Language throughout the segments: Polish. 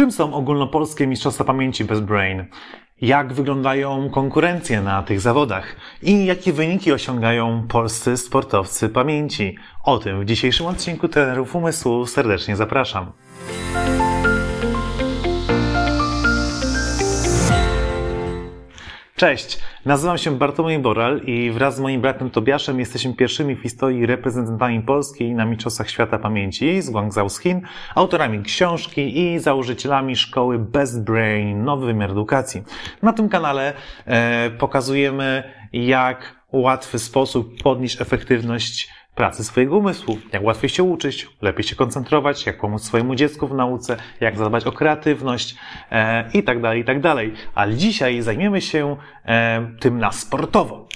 Czym są ogólnopolskie Mistrzostwa Pamięci bez Brain? Jak wyglądają konkurencje na tych zawodach? I jakie wyniki osiągają polscy sportowcy pamięci? O tym w dzisiejszym odcinku Trenerów Umysłu serdecznie zapraszam. Cześć, nazywam się Bartłomiej Boral i wraz z moim bratem Tobiaszem jesteśmy pierwszymi w historii reprezentantami Polski na Mistrzostwach Świata Pamięci z Guangzhou z Chin, autorami książki i założycielami szkoły Best Brain, nowy wymiar edukacji. Na tym kanale e, pokazujemy, jak łatwy sposób podnieść efektywność pracy swojego umysłu, jak łatwiej się uczyć, lepiej się koncentrować, jak pomóc swojemu dziecku w nauce, jak zadbać o kreatywność e, i tak dalej, i tak dalej. Ale dzisiaj zajmiemy się e, tym na sportowo.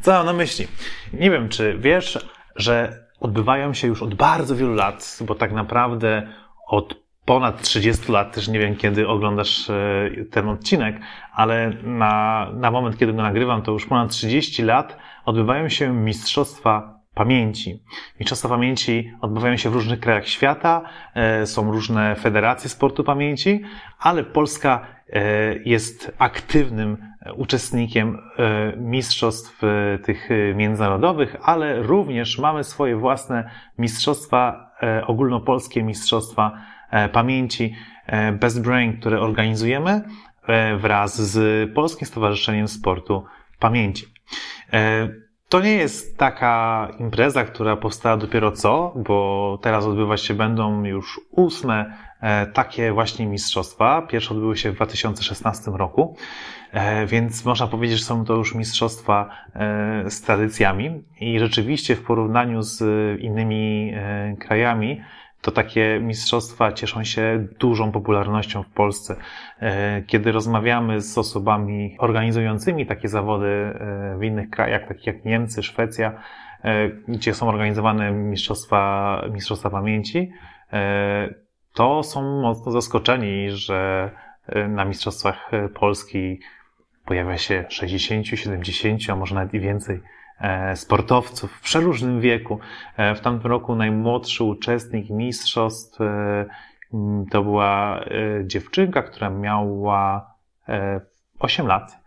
Co mam na myśli? Nie wiem, czy wiesz, że odbywają się już od bardzo wielu lat, bo tak naprawdę od ponad 30 lat, też nie wiem kiedy oglądasz e, ten odcinek, ale na, na moment, kiedy go nagrywam, to już ponad 30 lat odbywają się mistrzostwa pamięci. Mistrzostwa pamięci odbywają się w różnych krajach świata, e, są różne federacje sportu pamięci, ale Polska e, jest aktywnym uczestnikiem e, mistrzostw tych międzynarodowych, ale również mamy swoje własne mistrzostwa, ogólnopolskie mistrzostwa pamięci Best Brain, które organizujemy wraz z Polskim Stowarzyszeniem Sportu Pamięci. To nie jest taka impreza, która powstała dopiero co, bo teraz odbywać się będą już ósme e, takie właśnie mistrzostwa. Pierwsze odbyły się w 2016 roku, e, więc można powiedzieć, że są to już mistrzostwa e, z tradycjami i rzeczywiście w porównaniu z innymi krajami to takie mistrzostwa cieszą się dużą popularnością w Polsce. E, kiedy rozmawiamy z osobami organizującymi takie zawody e, w innych krajach, takich jak Niemcy, Szwecja, e, gdzie są organizowane mistrzostwa, mistrzostwa pamięci, to są mocno zaskoczeni, że na mistrzostwach Polski pojawia się 60, 70, a może nawet i więcej sportowców w przeróżnym wieku. E, w tamtym roku najmłodszy uczestnik mistrzostw e, to była dziewczynka, która miała 8 lat,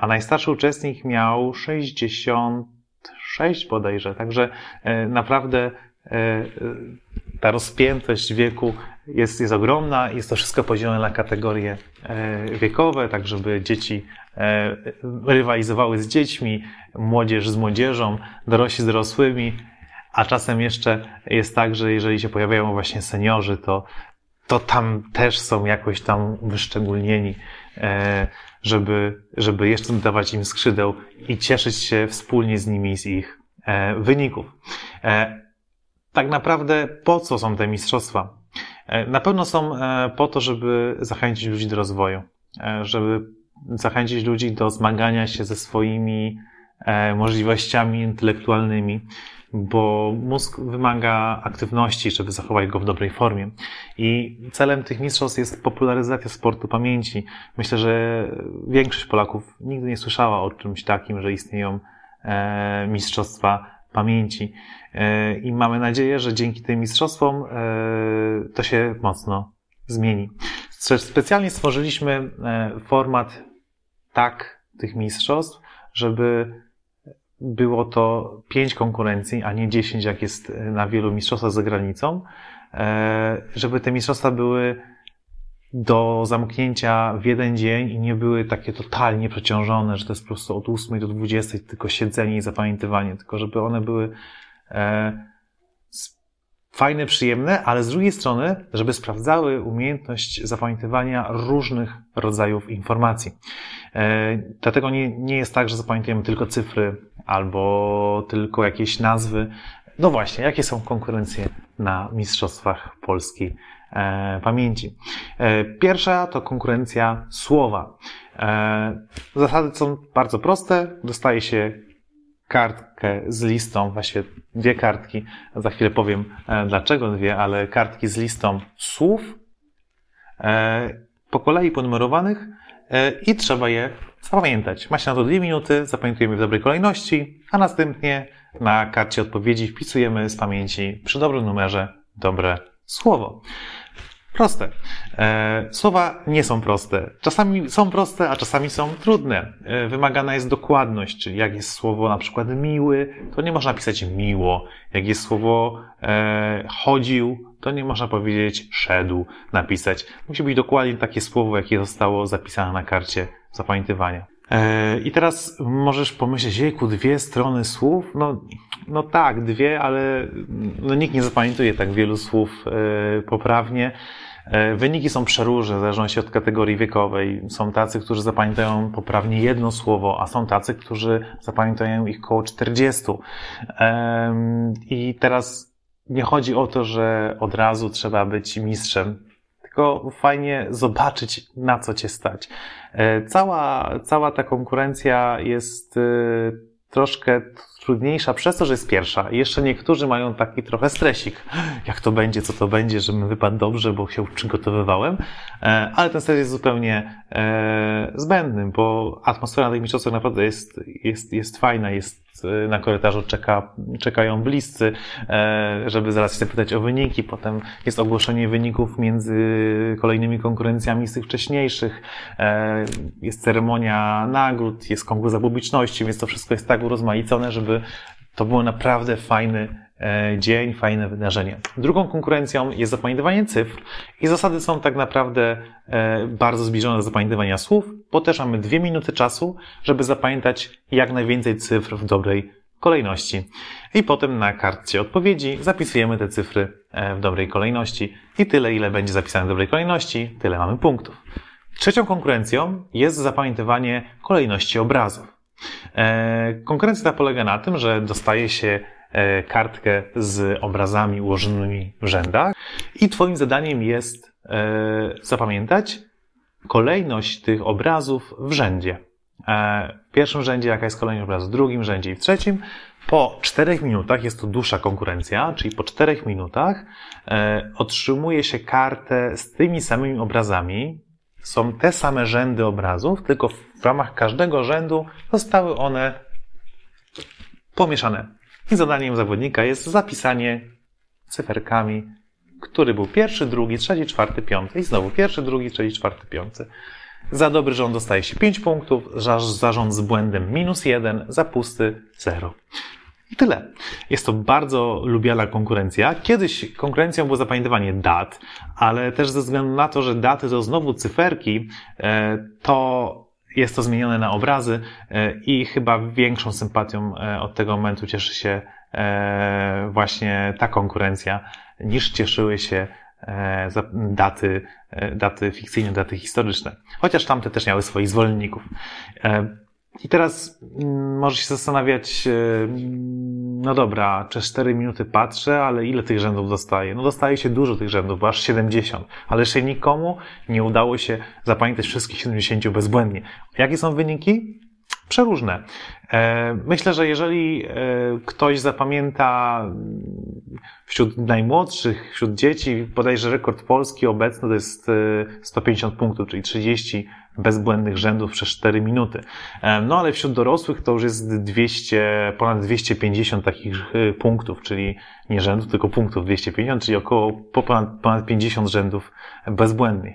a najstarszy uczestnik miał 66 bodajże. Także naprawdę ta rozpiętość wieku jest, jest ogromna. Jest to wszystko podzielone na kategorie wiekowe, tak żeby dzieci E, rywalizowały z dziećmi, młodzież z młodzieżą, dorośli z dorosłymi, a czasem jeszcze jest tak, że jeżeli się pojawiają właśnie seniorzy, to, to tam też są jakoś tam wyszczególnieni, e, żeby, żeby jeszcze dodawać im skrzydeł i cieszyć się wspólnie z nimi z ich e, wyników. Tak naprawdę po co są te mistrzostwa? Na pewno są po to, żeby zachęcić ludzi do rozwoju, żeby zachęcić ludzi do zmagania się ze swoimi e, możliwościami intelektualnymi, bo mózg wymaga aktywności, żeby zachować go w dobrej formie. I celem tych mistrzostw jest popularyzacja sportu pamięci. Myślę, że większość Polaków nigdy nie słyszała o czymś takim, że istnieją e, mistrzostwa pamięci. E, I mamy nadzieję, że dzięki tym mistrzostwom to się mocno zmieni. Specjalnie stworzyliśmy format tak tych mistrzostw, żeby było to pięć konkurencji, a nie dziesięć, jak jest na wielu mistrzostwach za granicą, e, żeby te mistrzostwa były do zamknięcia w jeden dzień i nie były takie totalnie przeciążone, że to jest po prostu od 8 do 20 tylko siedzenie i zapamiętywanie, tylko żeby one były e, fajne, przyjemne, ale z drugiej strony, żeby sprawdzały umiejętność zapamiętywania różnych rodzajów informacji. E, dlatego nie, nie jest tak, że zapamiętujemy tylko cyfry albo tylko jakieś nazwy. No właśnie, jakie są konkurencje na Mistrzostwach Polski Pamięci? E, pierwsza to konkurencja słowa. Zasady są bardzo proste. Dostaje się kartkę z listą, właściwie dwie kartki, za chwilę powiem e, dlaczego dwie, ale kartki z listą słów e, po kolei ponumerowanych e, i trzeba je zapamiętać. Ma się na to dwie minuty, zapamiętujemy w dobrej kolejności, a następnie na karcie odpowiedzi wpisujemy z pamięci przy dobrym numerze dobre słowo. Proste. E, słowa nie są proste. Czasami są proste, a czasami są trudne. E, wymagana jest dokładność, czyli jak jest słowo na przykład miły, to nie można pisać miło. Jak jest słowo e, chodził, to nie można powiedzieć szedł, napisać. Musi być dokładnie takie słowo, jakie zostało zapisane na karcie zapamiętywania. E, I teraz możesz pomyśleć, jejku, dwie strony słów? No, no tak, dwie, ale no, nikt nie zapamiętuje tak wielu słów e, poprawnie. E, wyniki są przeróżne, w zależności od kategorii wiekowej. Są tacy, którzy zapamiętają poprawnie jedno słowo, a są tacy, którzy zapamiętają ich około 40. I teraz nie chodzi o to, że od razu trzeba być mistrzem tylko fajnie zobaczyć, na co cię stać. E, cała, cała ta konkurencja jest e, troszkę trudniejsza przez to, że jest pierwsza. I jeszcze niektórzy mają taki trochę stresik. Jak to będzie, co to będzie, żebym wypadł dobrze, bo się przygotowywałem. E, ale ten stres jest zupełnie zbędny, bo atmosfera na tych mistrzostwach naprawdę jest, jest, jest fajna, jest na korytarzu czeka, czekają bliscy, e, żeby zaraz się zapytać o wyniki. Potem jest ogłoszenie wyników między kolejnymi konkurencjami z tych wcześniejszych. E, jest ceremonia nagród, jest konkurs za publiczności, więc to wszystko jest tak urozmaicone, żeby to było naprawdę fajny e, dzień, fajne wydarzenie. Drugą konkurencją jest zapamiętywanie cyfr i zasady są tak naprawdę bardzo zbliżone do zapamiętywania słów, bo też mamy dwie minuty czasu, żeby zapamiętać jak najwięcej cyfr w dobrej kolejności. I potem na kartce odpowiedzi zapisujemy te cyfry e, w dobrej kolejności i tyle, ile będzie zapisane w dobrej kolejności, tyle mamy punktów. Trzecią konkurencją jest zapamiętywanie kolejności obrazów. E, konkurencja ta polega na tym, że dostaje się e, kartkę z obrazami ułożonymi w rzędach i Twoim zadaniem jest zapamiętać kolejność tych obrazów w rzędzie. E, w pierwszym rzędzie jaka jest kolejność obrazu, w drugim rzędzie i w trzecim. Po czterech minutach, jest to dłuższa konkurencja, czyli po czterech minutach e, otrzymuje się kartę z tymi samymi obrazami. Są te same rzędy obrazów, tylko w ramach każdego rzędu zostały one pomieszane. I zadaniem zawodnika jest zapisanie cyferkami, który był pierwszy, drugi, trzeci, czwarty, piąty i znowu pierwszy, drugi, trzeci, czwarty, piąty. Za dobry rząd dostaje się 5 punktów, za, rząd z błędem minus 1, za pusty 0. I tyle. Jest to bardzo lubiana konkurencja. Kiedyś konkurencją było zapamiętywanie dat, ale też ze względu na to, że daty to znowu cyferki, e, to jest to zmienione na obrazy e, i chyba większą sympatią e, od tego momentu cieszy się właśnie ta konkurencja, niż cieszyły się daty, daty fikcyjne, daty historyczne. Chociaż tamte też miały swoich zwolenników. E, I teraz mm, może się zastanawiać, no dobra, przez 4 minuty patrzę, ale ile tych rzędów dostaję? No dostaje się dużo tych rzędów, aż 70. Ale jeszcze nikomu nie udało się zapamiętać wszystkich 70 bezbłędnie. Jakie są wyniki? Przeróżne. Myślę, że jeżeli ktoś zapamięta wśród najmłodszych, wśród dzieci, bodajże rekord polski obecny to jest 150 e, punktów, czyli 30 bezbłędnych rzędów przez 4 minuty. E, no ale wśród dorosłych to już jest 200, ponad 250 takich e, punktów, czyli nie rzędów, tylko punktów 250, czyli około ponad, ponad 50 rzędów bezbłędnych.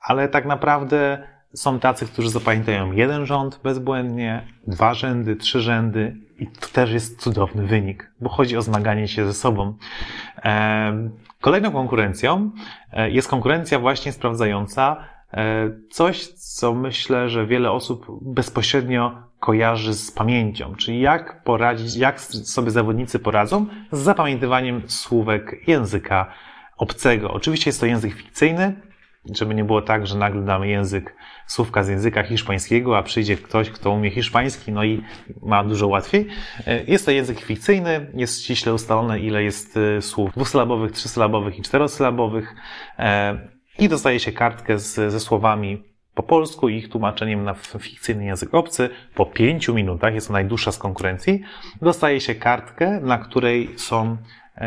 Ale tak naprawdę są tacy, którzy zapamiętają jeden rząd bezbłędnie, dwa rzędy, trzy rzędy i to też jest cudowny wynik, bo chodzi o zmaganie się ze sobą. Kolejną konkurencją e, jest konkurencja właśnie sprawdzająca e, coś, co myślę, że wiele osób bezpośrednio kojarzy z pamięcią, czyli jak poradzić, jak sobie zawodnicy poradzą z zapamiętywaniem słówek języka obcego. Oczywiście jest to język fikcyjny, żeby nie było tak, że nagle damy język, słówka z języka hiszpańskiego, a przyjdzie ktoś, kto umie hiszpański, no i ma dużo łatwiej. E, jest to język fikcyjny, jest ściśle ustalone, ile jest e, słów dwusylabowych, trzysylabowych i czterosylabowych e, i dostaje się kartkę z, ze słowami po polsku i ich tłumaczeniem na fikcyjny język obcy. Po pięciu minutach, jest to najdłuższa z konkurencji, dostaje się kartkę, na której są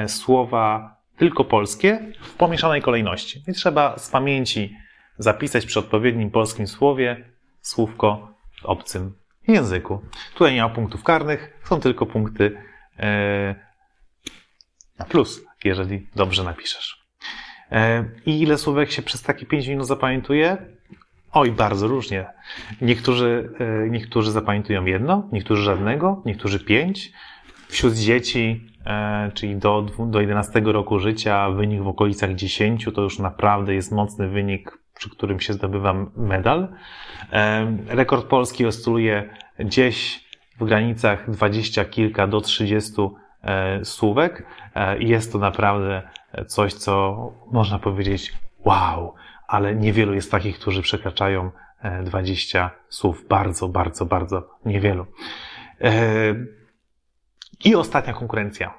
słowa tylko polskie w pomieszanej kolejności. I trzeba z pamięci zapisać przy odpowiednim polskim słowie słówko w obcym języku. Tutaj nie ma punktów karnych, są tylko punkty e, na plus, jeżeli dobrze napiszesz. I ile słówek się przez takie 5 minut zapamiętuje? Oj, bardzo różnie. Niektórzy, niektórzy zapamiętują jedno, niektórzy żadnego, niektórzy pięć. Wśród dzieci, czyli do, do 11 roku życia, wynik w okolicach 10 to już naprawdę jest mocny wynik, przy którym się zdobywa medal. Rekord polski oscyluje gdzieś w granicach dwadzieścia kilka do 30 e, słówek e, i jest to naprawdę coś, co można powiedzieć wow, ale niewielu jest takich, którzy przekraczają 20 e, słów. Bardzo, bardzo, bardzo niewielu. I ostatnia konkurencja.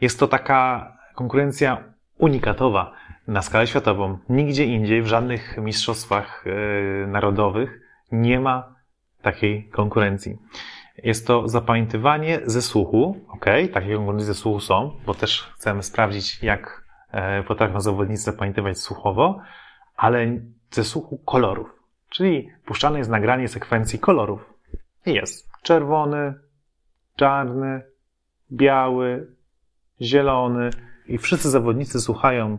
Jest to taka konkurencja unikatowa na skalę światową. Nigdzie indziej, w żadnych mistrzostwach narodowych nie ma takiej konkurencji. Jest to zapamiętywanie ze słuchu, ok, takie konkurencje ze słuchu są, bo też chcemy sprawdzić, jak e, potrafią zawodnicy zapamiętywać słuchowo, ale ze słuchu kolorów. Czyli puszczane jest nagranie sekwencji kolorów. Jest czerwony, czarny, biały, zielony i wszyscy zawodnicy słuchają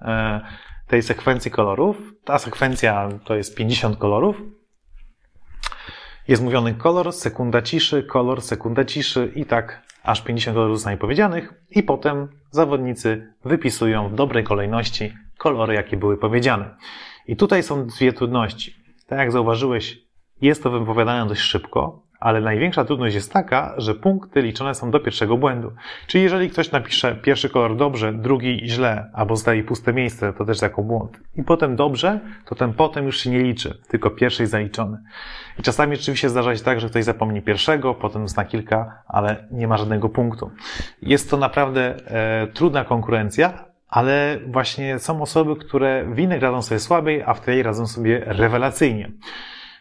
e, tej sekwencji kolorów. Ta sekwencja to jest 50 kolorów jest mówiony kolor, sekunda ciszy, kolor, sekunda ciszy i tak aż 50 kolorów zostanie powiedzianych i potem zawodnicy wypisują w dobrej kolejności kolory, jakie były powiedziane. I tutaj są dwie trudności. Tak jak zauważyłeś, jest to wypowiadane dość szybko, ale największa trudność jest taka, że punkty liczone są do pierwszego błędu. Czyli jeżeli ktoś napisze pierwszy kolor dobrze, drugi źle, albo zostawi puste miejsce, to też jako błąd. I potem dobrze, to ten potem już się nie liczy, tylko pierwszy jest zaliczony. I czasami rzeczywiście zdarza się tak, że ktoś zapomni pierwszego, potem zna kilka, ale nie ma żadnego punktu. Jest to naprawdę e, trudna konkurencja, ale właśnie są osoby, które w innych radzą sobie słabiej, a w tej radzą sobie rewelacyjnie.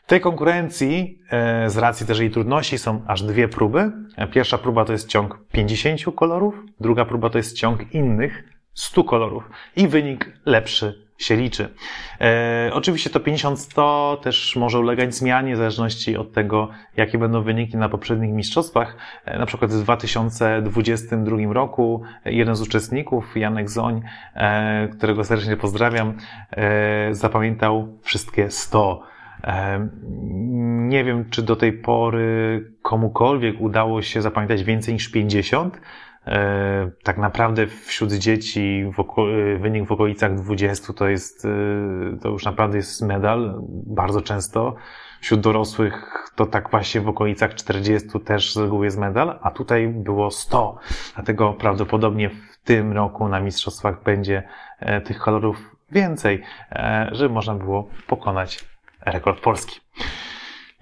Tej konkurencji, e, z racji też jej trudności, są aż dwie próby. Pierwsza próba to jest ciąg 50 kolorów, druga próba to jest ciąg innych 100 kolorów i wynik lepszy się liczy. E, oczywiście to 50-100 też może ulegać zmianie w zależności od tego, jakie będą wyniki na poprzednich mistrzostwach. E, na przykład w 2022 roku jeden z uczestników, Janek Zoń, e, którego serdecznie pozdrawiam, e, zapamiętał wszystkie 100 nie wiem, czy do tej pory komukolwiek udało się zapamiętać więcej niż 50. Tak naprawdę wśród dzieci wynik w okolicach 20 to jest, e, to już naprawdę jest medal, bardzo często. Wśród dorosłych to tak właśnie w okolicach 40 też z reguły jest medal, a tutaj było 100. Dlatego prawdopodobnie w tym roku na mistrzostwach będzie e, tych kolorów więcej, e, żeby można było pokonać rekord polski.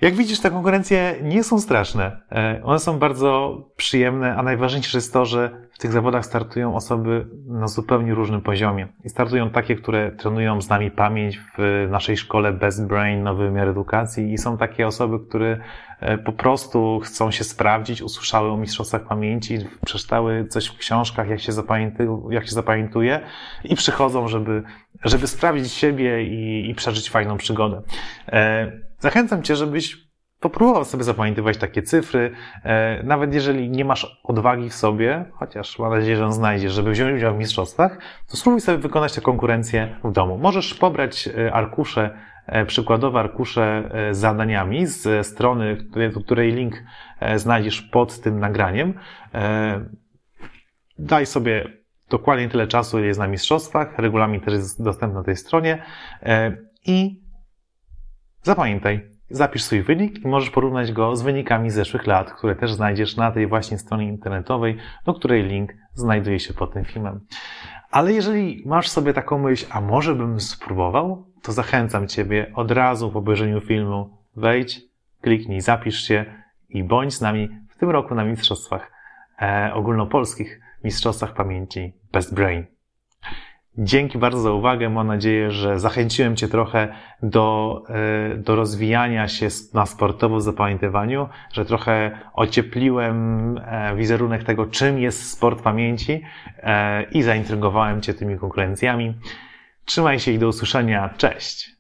Jak widzisz, te konkurencje nie są straszne. E, one są bardzo przyjemne, a najważniejsze jest to, że w tych zawodach startują osoby na zupełnie różnym poziomie. I startują takie, które trenują z nami pamięć w naszej szkole Best Brain, nowy wymiar edukacji i są takie osoby, które po prostu chcą się sprawdzić, usłyszały o mistrzostwach pamięci, przeczytały coś w książkach, jak się jak się zapamiętuje i przychodzą, żeby, żeby sprawdzić siebie i, i przeżyć fajną przygodę. E, zachęcam Cię, żebyś popróbował sobie zapamiętywać takie cyfry, e, nawet jeżeli nie masz odwagi w sobie, chociaż mam nadzieję, że on znajdziesz, żeby wziąć udział w mistrzostwach, to spróbuj sobie wykonać tę konkurencję w domu. Możesz pobrać e, arkusze, e, przykładowe arkusze z zadaniami z strony, do której link znajdziesz pod tym nagraniem. Daj sobie dokładnie tyle czasu, ile jest na mistrzostwach. Regulamin też jest dostępny na tej stronie i zapamiętaj, Zapisz swój wynik i możesz porównać go z wynikami zeszłych lat, które też znajdziesz na tej właśnie stronie internetowej, do której link znajduje się pod tym filmem. Ale jeżeli masz sobie taką myśl, a może bym spróbował, to zachęcam Ciebie od razu po obejrzeniu filmu wejdź, kliknij, zapisz się i bądź z nami w tym roku na mistrzostwach e, ogólnopolskich, mistrzostwach pamięci Best Brain. Dzięki bardzo za uwagę. Mam nadzieję, że zachęciłem Cię trochę do, e, do rozwijania się na sportowo zapamiętywaniu, że trochę ociepliłem e, wizerunek tego, czym jest sport pamięci e, i zaintrygowałem Cię tymi konkurencjami. Trzymaj się i do usłyszenia. Cześć!